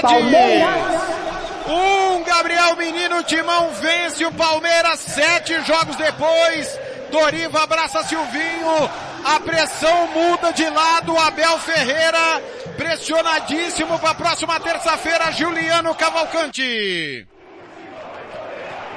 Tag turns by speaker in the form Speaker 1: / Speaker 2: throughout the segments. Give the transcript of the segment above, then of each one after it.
Speaker 1: Palmeiras!
Speaker 2: Um Gabriel Menino Timão vence o Palmeiras sete jogos depois. Doriva abraça Silvinho. A pressão muda de lado. Abel Ferreira pressionadíssimo para a próxima terça-feira. Juliano Cavalcante.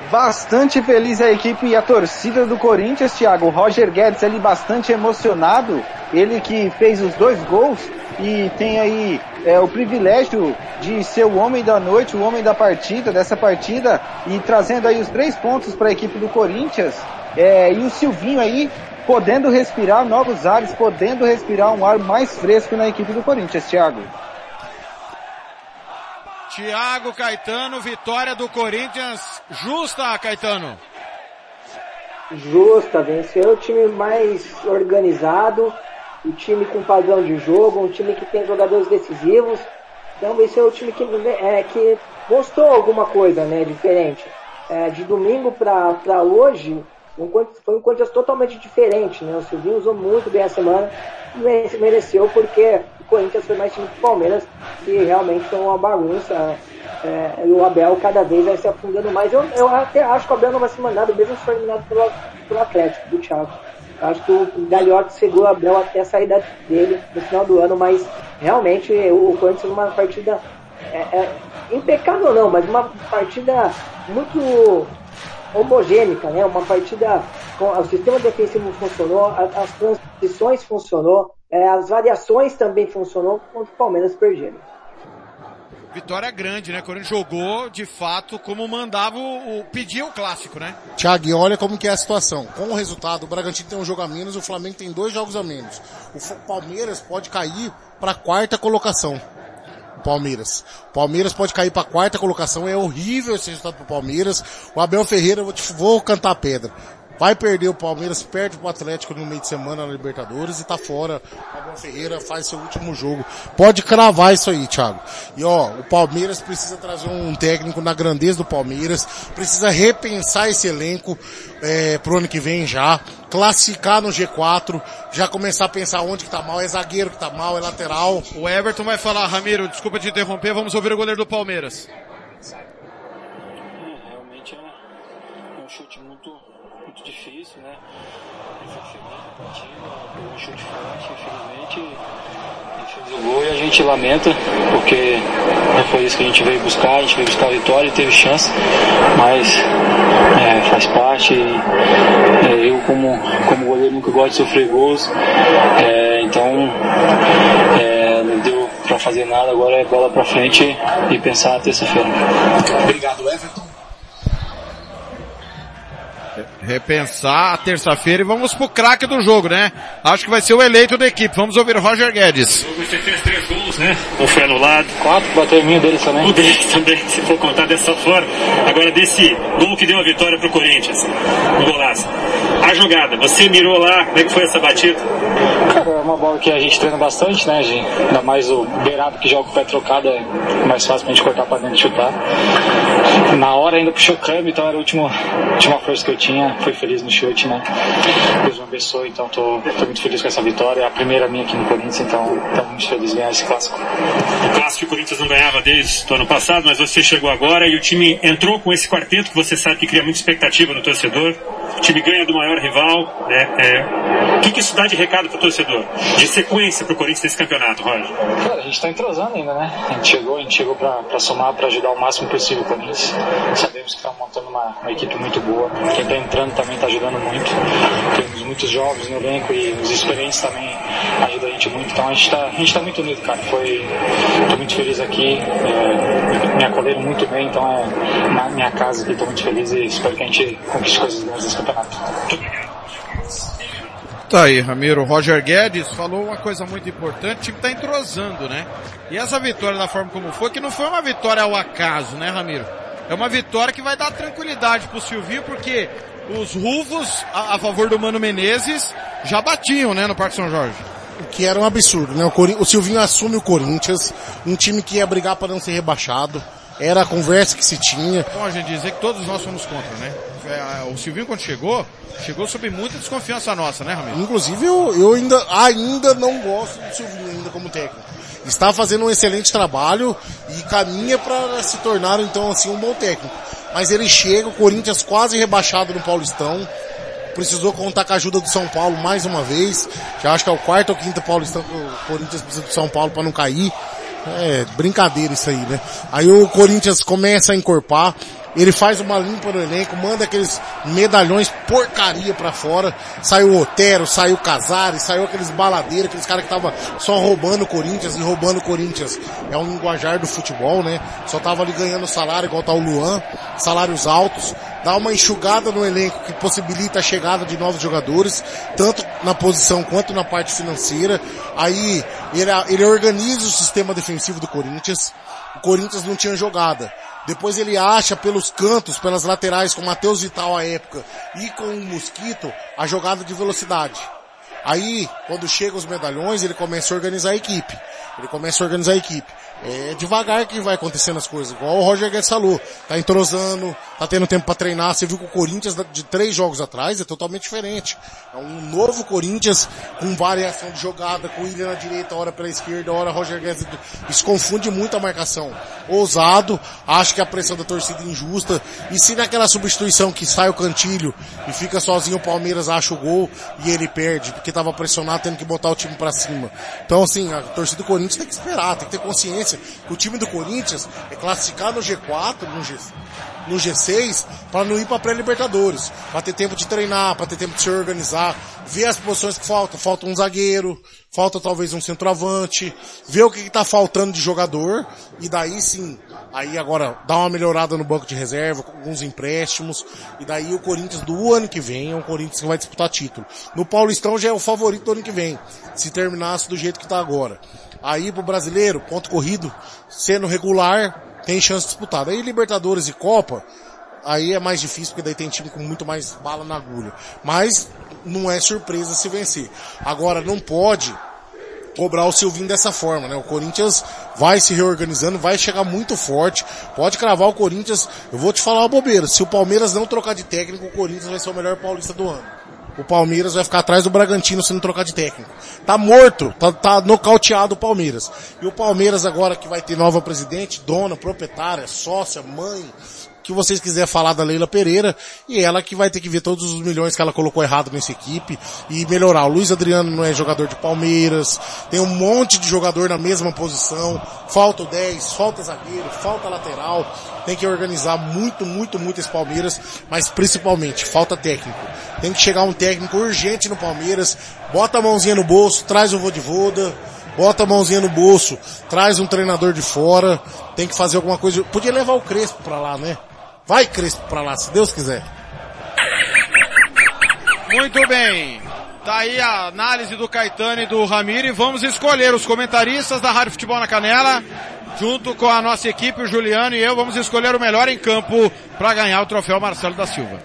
Speaker 3: Bastante feliz a equipe e a torcida do Corinthians, Thiago. Roger Guedes ali bastante emocionado. Ele que fez os dois gols e tem aí é, o privilégio de ser o homem da noite, o homem da partida, dessa partida, e trazendo aí os três pontos para a equipe do Corinthians. É, e o Silvinho aí podendo respirar novos ares, podendo respirar um ar mais fresco na equipe do Corinthians, Thiago.
Speaker 2: Thiago Caetano, vitória do Corinthians. Justa, Caetano?
Speaker 1: Justa, venceu o time mais organizado, o time com padrão de jogo, um time que tem jogadores decisivos. Então venceu o time que, é, que mostrou alguma coisa né, diferente. É, de domingo para hoje, um, foi um Corinthians totalmente diferente. Né? O Silvinho usou muito bem a semana e mereceu porque o Corinthians foi mais time que o Palmeiras, que realmente foi uma bagunça. É, e o Abel cada vez vai se afundando mais. Eu, eu até acho que o Abel não vai ser mandado, mesmo se for eliminado pelo, pelo Atlético, do Thiago. Acho que o Gagliotti segurou o Abel até a saída dele no final do ano, mas realmente o Corinthians fez uma partida é, é, impecável não, mas uma partida muito homogênica, né? Uma partida com o sistema defensivo funcionou, as, transições funcionou, é, as variações também funcionou contra o Palmeiras perdendo.
Speaker 2: Vitória grande, né? Corinthians jogou de fato como mandava o, o pedia o clássico, né?
Speaker 4: Thiago, olha como que é a situação. Com o resultado, o Bragantino tem um jogo a menos, o Flamengo tem dois jogos a menos. O Palmeiras pode cair para quarta colocação. Palmeiras. Palmeiras pode cair para quarta colocação, é horrível esse resultado pro Palmeiras. O Abel Ferreira, vou, te, vou cantar pedra. Vai perder o Palmeiras, perde pro Atlético no meio de semana na Libertadores e tá fora. O Abel Ferreira faz seu último jogo. Pode cravar isso aí, Thiago. E ó, o Palmeiras precisa trazer um técnico na grandeza do Palmeiras, precisa repensar esse elenco é, pro ano que vem já, classificar no G4, já começar a pensar onde que tá mal, é zagueiro que tá mal, é lateral.
Speaker 2: O Everton vai falar, Ramiro, desculpa te interromper, vamos ouvir o goleiro do Palmeiras.
Speaker 5: É, realmente é um chute muito muito difícil, né? um chute forte, infelizmente fez o gol e a gente lamenta, porque não foi isso que a gente veio buscar, a gente veio buscar a vitória e teve chance, mas é, faz parte. É, eu como, como goleiro nunca gosto de sofrer gols, é, então é, não deu para fazer nada, agora é bola para frente e pensar na terça-feira.
Speaker 6: Obrigado, Everton
Speaker 2: repensar a terça-feira e vamos pro craque do jogo, né? Acho que vai ser o eleito da equipe. Vamos ouvir o Roger Guedes.
Speaker 7: Você fez três gols, né? Um foi anulado.
Speaker 5: Quatro, bateu em mim deles também.
Speaker 7: O dele também, se for contar dessa forma. Agora, desse gol que deu a vitória pro Corinthians. Um golaço. A jogada, você mirou lá, como é que foi essa batida?
Speaker 5: Cara, é uma bola que a gente treina bastante, né, gente? Ainda mais o beirado que joga o pé trocado é mais fácil pra gente cortar pra dentro e chutar. Na hora ainda puxou o câmbio, então era a última, última força que eu tinha. Fui feliz no chute, né? Deus me abençoe, então tô, tô muito feliz com essa vitória. É a primeira minha aqui no Corinthians, então tô muito feliz ganhar esse clássico.
Speaker 7: O clássico o Corinthians não ganhava desde o ano passado, mas você chegou agora e o time entrou com esse quarteto que você sabe que cria muita expectativa no torcedor. O time ganha do maior rival. Né? É... O que, que isso dá de recado pro torcedor? De sequência pro Corinthians nesse campeonato, Roger?
Speaker 5: Cara, a gente tá entrosando ainda, né? A gente chegou, a gente chegou pra somar, pra ajudar o máximo possível o Corinthians. Sabemos que tá montando uma, uma equipe muito boa. Quem tá entrando também tá ajudando muito. Temos muitos jovens no elenco e os experientes também ajudam a gente muito. Então a gente tá, gente tá muito unido, cara. Foi, muito feliz aqui. É, me acolheram muito bem, então é na minha casa aqui, tô muito feliz e espero que a gente conquiste coisas boas nesse campeonato.
Speaker 2: Tá aí, Ramiro. Roger Guedes falou uma coisa muito importante, o time tá entrosando, né? E essa vitória da forma como foi, que não foi uma vitória ao acaso, né, Ramiro? É uma vitória que vai dar tranquilidade pro Silvio, porque os rufos a, a favor do Mano Menezes já batiam, né, no Parque São Jorge.
Speaker 4: O que era um absurdo, né? O, Cori o Silvinho assume o Corinthians, um time que ia brigar para não ser rebaixado. Era a conversa que se tinha.
Speaker 2: Bom a gente dizer que todos nós fomos contra, né? O Silvinho quando chegou, chegou sob muita desconfiança nossa, né, Ramiro?
Speaker 4: Inclusive eu, eu ainda, ainda não gosto do Silvinho ainda como técnico. está fazendo um excelente trabalho e caminha para se tornar então assim um bom técnico. Mas ele chega, o Corinthians quase rebaixado no Paulistão, precisou contar com a ajuda do São Paulo mais uma vez. Já acho que é o quarto ou quinto Paulistão que o Corinthians precisa do São Paulo para não cair. É brincadeira isso aí, né? Aí o Corinthians começa a encorpar, ele faz uma limpa no elenco, manda aqueles medalhões porcaria pra fora. Saiu o Otero, saiu o Casares, saiu aqueles baladeiros, aqueles caras que tava só roubando o Corinthians e roubando o Corinthians. É um linguajar do futebol, né? Só tava ali ganhando salário igual tá o Luan, salários altos. Dá uma enxugada no elenco que possibilita a chegada de novos jogadores, tanto na posição quanto na parte financeira. Aí ele, ele organiza o sistema defensivo do Corinthians. O Corinthians não tinha jogada. Depois ele acha pelos cantos, pelas laterais, com o Matheus Vital à época e com o Mosquito, a jogada de velocidade. Aí, quando chegam os medalhões, ele começa a organizar a equipe. Ele começa a organizar a equipe. É devagar que vai acontecendo as coisas, igual o Roger Guedes falou. Tá entrosando, tá tendo tempo para treinar. Você viu que o Corinthians de três jogos atrás é totalmente diferente. É um novo Corinthians com variação de jogada, com William na direita, hora pela esquerda, hora Roger Guedes. Isso confunde muito a marcação. Ousado, acho que a pressão da torcida é injusta. E se naquela substituição que sai o cantilho e fica sozinho o Palmeiras acha o gol e ele perde, porque tava pressionado tendo que botar o time para cima. Então assim, a torcida do Corinthians tem que esperar, tem que ter consciência o time do Corinthians é classificar no G4, no, G, no G6, para não ir para pré-libertadores, para ter tempo de treinar, para ter tempo de se organizar, ver as posições que faltam. Falta um zagueiro, falta talvez um centroavante, ver o que está faltando de jogador, e daí sim, aí agora dá uma melhorada no banco de reserva, com alguns empréstimos, e daí o Corinthians do ano que vem é um Corinthians que vai disputar título. No Paulistão já é o favorito do ano que vem, se terminasse do jeito que está agora. Aí pro brasileiro, ponto corrido, sendo regular, tem chance de disputar. Aí Libertadores e Copa, aí é mais difícil, porque daí tem time com muito mais bala na agulha. Mas não é surpresa se vencer. Agora não pode cobrar o Silvinho dessa forma, né? O Corinthians vai se reorganizando, vai chegar muito forte, pode cravar o Corinthians. Eu vou te falar uma bobeira, se o Palmeiras não trocar de técnico, o Corinthians vai ser o melhor paulista do ano o Palmeiras vai ficar atrás do Bragantino se não trocar de técnico. Tá morto, tá, tá nocauteado o Palmeiras. E o Palmeiras agora que vai ter nova presidente, dona, proprietária, sócia, mãe, que vocês quiserem falar da Leila Pereira, e ela que vai ter que ver todos os milhões que ela colocou errado nessa equipe e melhorar. O Luiz Adriano não é jogador de Palmeiras, tem um monte de jogador na mesma posição, falta o 10, falta zagueiro, falta lateral, tem que organizar muito, muito, muito esse Palmeiras, mas principalmente, falta técnico. Tem que chegar um técnico urgente no Palmeiras, bota a mãozinha no bolso, traz o Vodivoda, bota a mãozinha no bolso, traz um treinador de fora, tem que fazer alguma coisa. Podia levar o Crespo pra lá, né? Vai Crespo pra lá, se Deus quiser.
Speaker 2: Muito bem. Tá aí a análise do Caetano e do Ramiro e vamos escolher os comentaristas da Rádio Futebol na Canela. Junto com a nossa equipe, o Juliano e eu, vamos escolher o melhor em campo para ganhar o troféu Marcelo da Silva.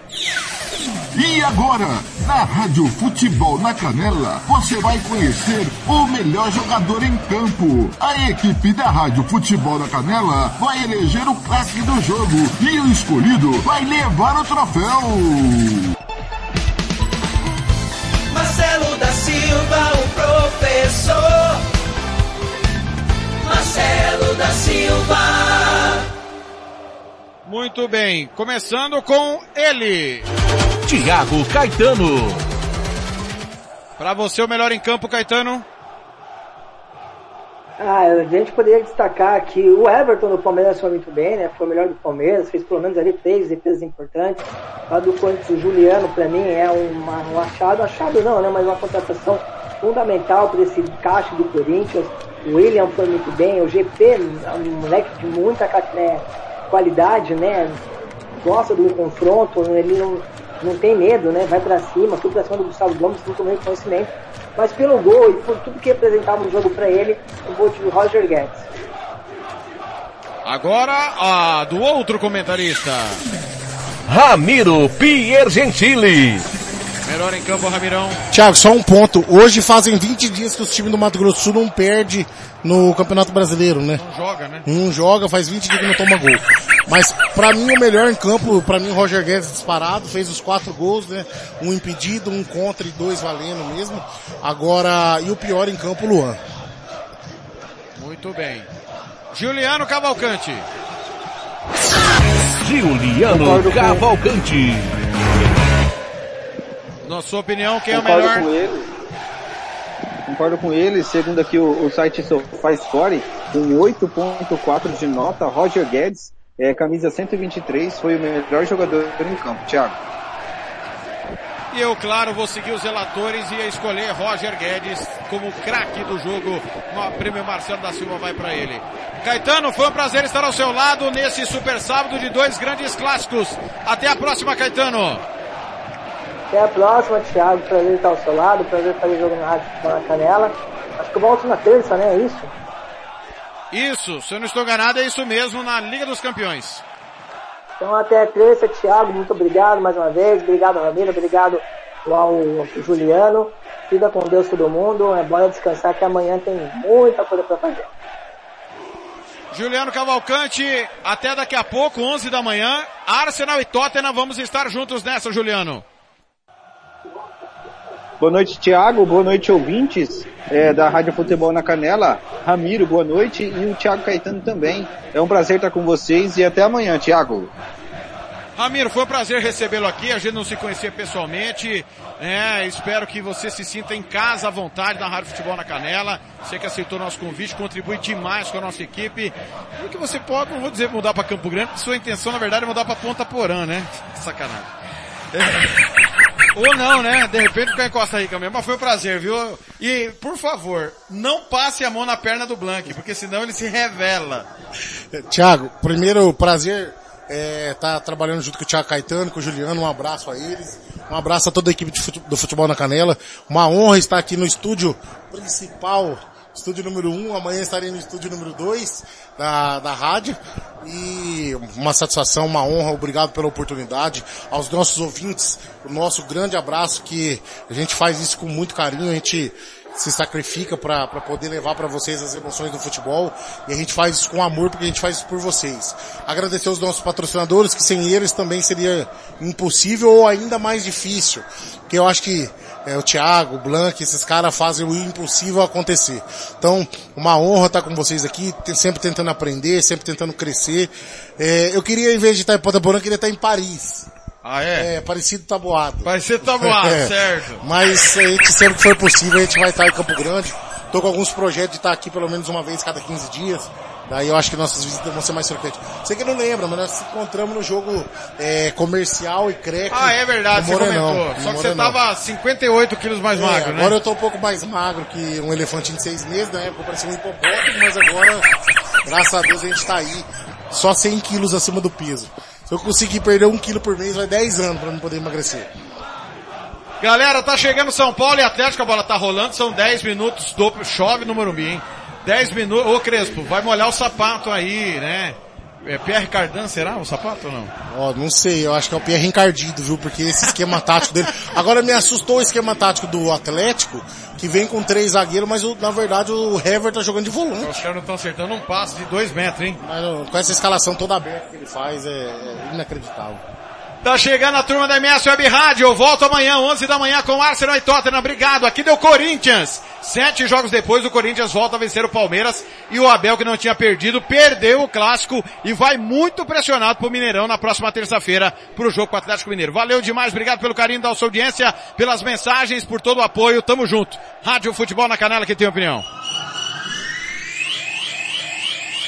Speaker 8: E agora, na Rádio Futebol na Canela, você vai conhecer o melhor jogador em campo. A equipe da Rádio Futebol na Canela vai eleger o craque do jogo e o escolhido vai levar o troféu.
Speaker 9: Marcelo da Silva, o professor. Marcelo da Silva.
Speaker 2: Muito bem, começando com ele.
Speaker 10: Tiago Caetano.
Speaker 2: Para você o melhor em campo, Caetano?
Speaker 1: Ah, a gente poderia destacar que o Everton do Palmeiras foi muito bem, né? Foi o melhor do Palmeiras, fez pelo menos ali três defesas importantes. Lá do Corinthians, o Juliano, para mim, é uma, um achado, achado não, né? Mas uma contratação fundamental para esse caixa do Corinthians. O William foi muito bem, o GP, um moleque de muita né, qualidade, né? Gosta do confronto, ele não, não tem medo, né? Vai para cima, foi pra cima do Gustavo Gomes, muito reconhecimento. Mas pelo gol e por tudo que representava o jogo para ele, eu vou de Roger Guedes.
Speaker 2: Agora, a do outro comentarista.
Speaker 10: Ramiro Piergentili.
Speaker 2: Melhor em campo, Ramirão.
Speaker 4: Thiago, só um ponto. Hoje fazem 20 dias que o time do Mato Grosso do Sul não perde no Campeonato Brasileiro, né?
Speaker 2: Não joga, né?
Speaker 4: Não joga, faz 20 dias que não toma gol. Mas para mim o melhor em campo, para mim o Roger Guedes disparado, fez os quatro gols, né? Um impedido, um contra e dois valendo mesmo. Agora, e o pior em campo, Luan.
Speaker 2: Muito bem. Juliano Cavalcante.
Speaker 10: Juliano
Speaker 3: Concordo com-
Speaker 10: Cavalcante.
Speaker 2: Na sua opinião, quem é o
Speaker 3: Concordo
Speaker 2: melhor?
Speaker 3: com ele. Concordo com ele, segundo aqui o, o site SofaScore, com 8.4 de nota, Roger Guedes, é, camisa 123, foi o melhor jogador em campo, Thiago.
Speaker 2: E eu, claro, vou seguir os relatores e escolher Roger Guedes como craque do jogo. O prêmio Marcelo da Silva vai para ele. Caetano, foi um prazer estar ao seu lado nesse super sábado de dois grandes clássicos. Até a próxima, Caetano.
Speaker 1: Até a próxima, Thiago. Prazer estar ao seu lado. Prazer fazer jogo na Rádio na Canela. Acho que eu volto na terça, né? É isso?
Speaker 2: Isso, se eu não estou enganado, é isso mesmo na Liga dos Campeões.
Speaker 1: Então até terça, Thiago. Muito obrigado mais uma vez. Obrigado, Ramiro. Obrigado ao Juliano. Fica com Deus todo mundo. É bom descansar que amanhã tem muita coisa para fazer.
Speaker 2: Juliano Cavalcante, até daqui a pouco, 11 da manhã. Arsenal e Tottenham, vamos estar juntos nessa, Juliano.
Speaker 3: Boa noite, Thiago. Boa noite, ouvintes é, da Rádio Futebol na Canela. Ramiro, boa noite. E o Thiago Caetano também. É um prazer estar com vocês e até amanhã, Thiago.
Speaker 2: Ramiro, foi um prazer recebê-lo aqui. A gente não se conhecia pessoalmente. É, espero que você se sinta em casa à vontade na Rádio Futebol na Canela. Você que aceitou nosso convite, contribui demais com a nossa equipe. E que você pode, não vou dizer mudar para Campo Grande, porque sua intenção, na verdade, é mudar para Ponta Porã, né? Sacanagem. É. Ou não, né? De repente ficar em Costa Rica mesmo. Mas foi um prazer, viu? E, por favor, não passe a mão na perna do Blank, porque senão ele se revela.
Speaker 4: Tiago, primeiro prazer é, tá trabalhando junto com o Thiago Caetano, com o Juliano, um abraço a eles, um abraço a toda a equipe de fute- do Futebol na Canela, uma honra estar aqui no estúdio principal, estúdio número 1, um, amanhã estarei no estúdio número 2 da, da rádio, e uma satisfação, uma honra, obrigado pela oportunidade, aos nossos ouvintes, o nosso grande abraço, que a gente faz isso com muito carinho, a gente se sacrifica para poder levar para vocês as emoções do futebol e a gente faz isso com amor porque a gente faz isso por vocês. Agradecer aos nossos patrocinadores que sem eles também seria impossível ou ainda mais difícil, porque eu acho que é, o Thiago, o Blanc, esses caras fazem o impossível acontecer. Então, uma honra estar com vocês aqui, sempre tentando aprender, sempre tentando crescer. É, eu queria, em vez de estar em Ponta Porã, queria estar em Paris.
Speaker 2: Ah, é?
Speaker 4: É, parecido tabuado.
Speaker 2: Parecido tabuado,
Speaker 4: É.
Speaker 2: certo.
Speaker 4: Mas a gente sempre que for possível, a gente vai estar em Campo Grande. Tô com alguns projetos de estar aqui pelo menos uma vez cada 15 dias. Daí eu acho que nossas visitas vão ser mais frequentes. Você que não lembra, mas nós nos encontramos no jogo é, comercial e creque.
Speaker 2: Ah, é verdade, você
Speaker 4: Morenão,
Speaker 2: comentou. Só que você tava 58 quilos mais
Speaker 4: É,
Speaker 2: magro, né?
Speaker 4: agora eu tô um pouco mais magro que um elefantinho de seis meses, na época eu parecia um hipopótamo, mas agora, graças a Deus, a gente tá aí só 100 quilos acima do peso. Se eu conseguir perder um quilo por mês, vai 10 anos pra não poder emagrecer.
Speaker 2: Galera, tá chegando São Paulo e Atlético, a bola tá rolando, são 10 minutos do chove no Morumbi, hein? 10 minutos, ô Crespo, vai molhar o sapato aí, né? É Pierre Cardan, será o sapato ou não?
Speaker 4: Ó, não sei, eu acho que é o Pierre encardido, viu? Porque esse esquema tático dele. Agora me assustou o esquema tático do Atlético, que vem com três zagueiros, mas o- na verdade o Hever tá jogando de volante.
Speaker 2: Os caras não estão acertando um passe de 2 metros, hein?
Speaker 4: Mas, com essa escalação toda aberta que ele faz, é, é inacreditável.
Speaker 2: Tá chegando a turma da MS Web Rádio. Volto amanhã, 11 da manhã, com Arsenal e Tottenham. Obrigado. Aqui deu Corinthians. Sete jogos depois, o Corinthians volta a vencer o Palmeiras. E o Abel, que não tinha perdido, perdeu o clássico e vai muito pressionado pro Mineirão na próxima terça-feira pro jogo com o Atlético Mineiro. Valeu demais. Obrigado pelo carinho da sua audiência, pelas mensagens, por todo o apoio. Tamo junto. Rádio Futebol na Canela, que tem opinião.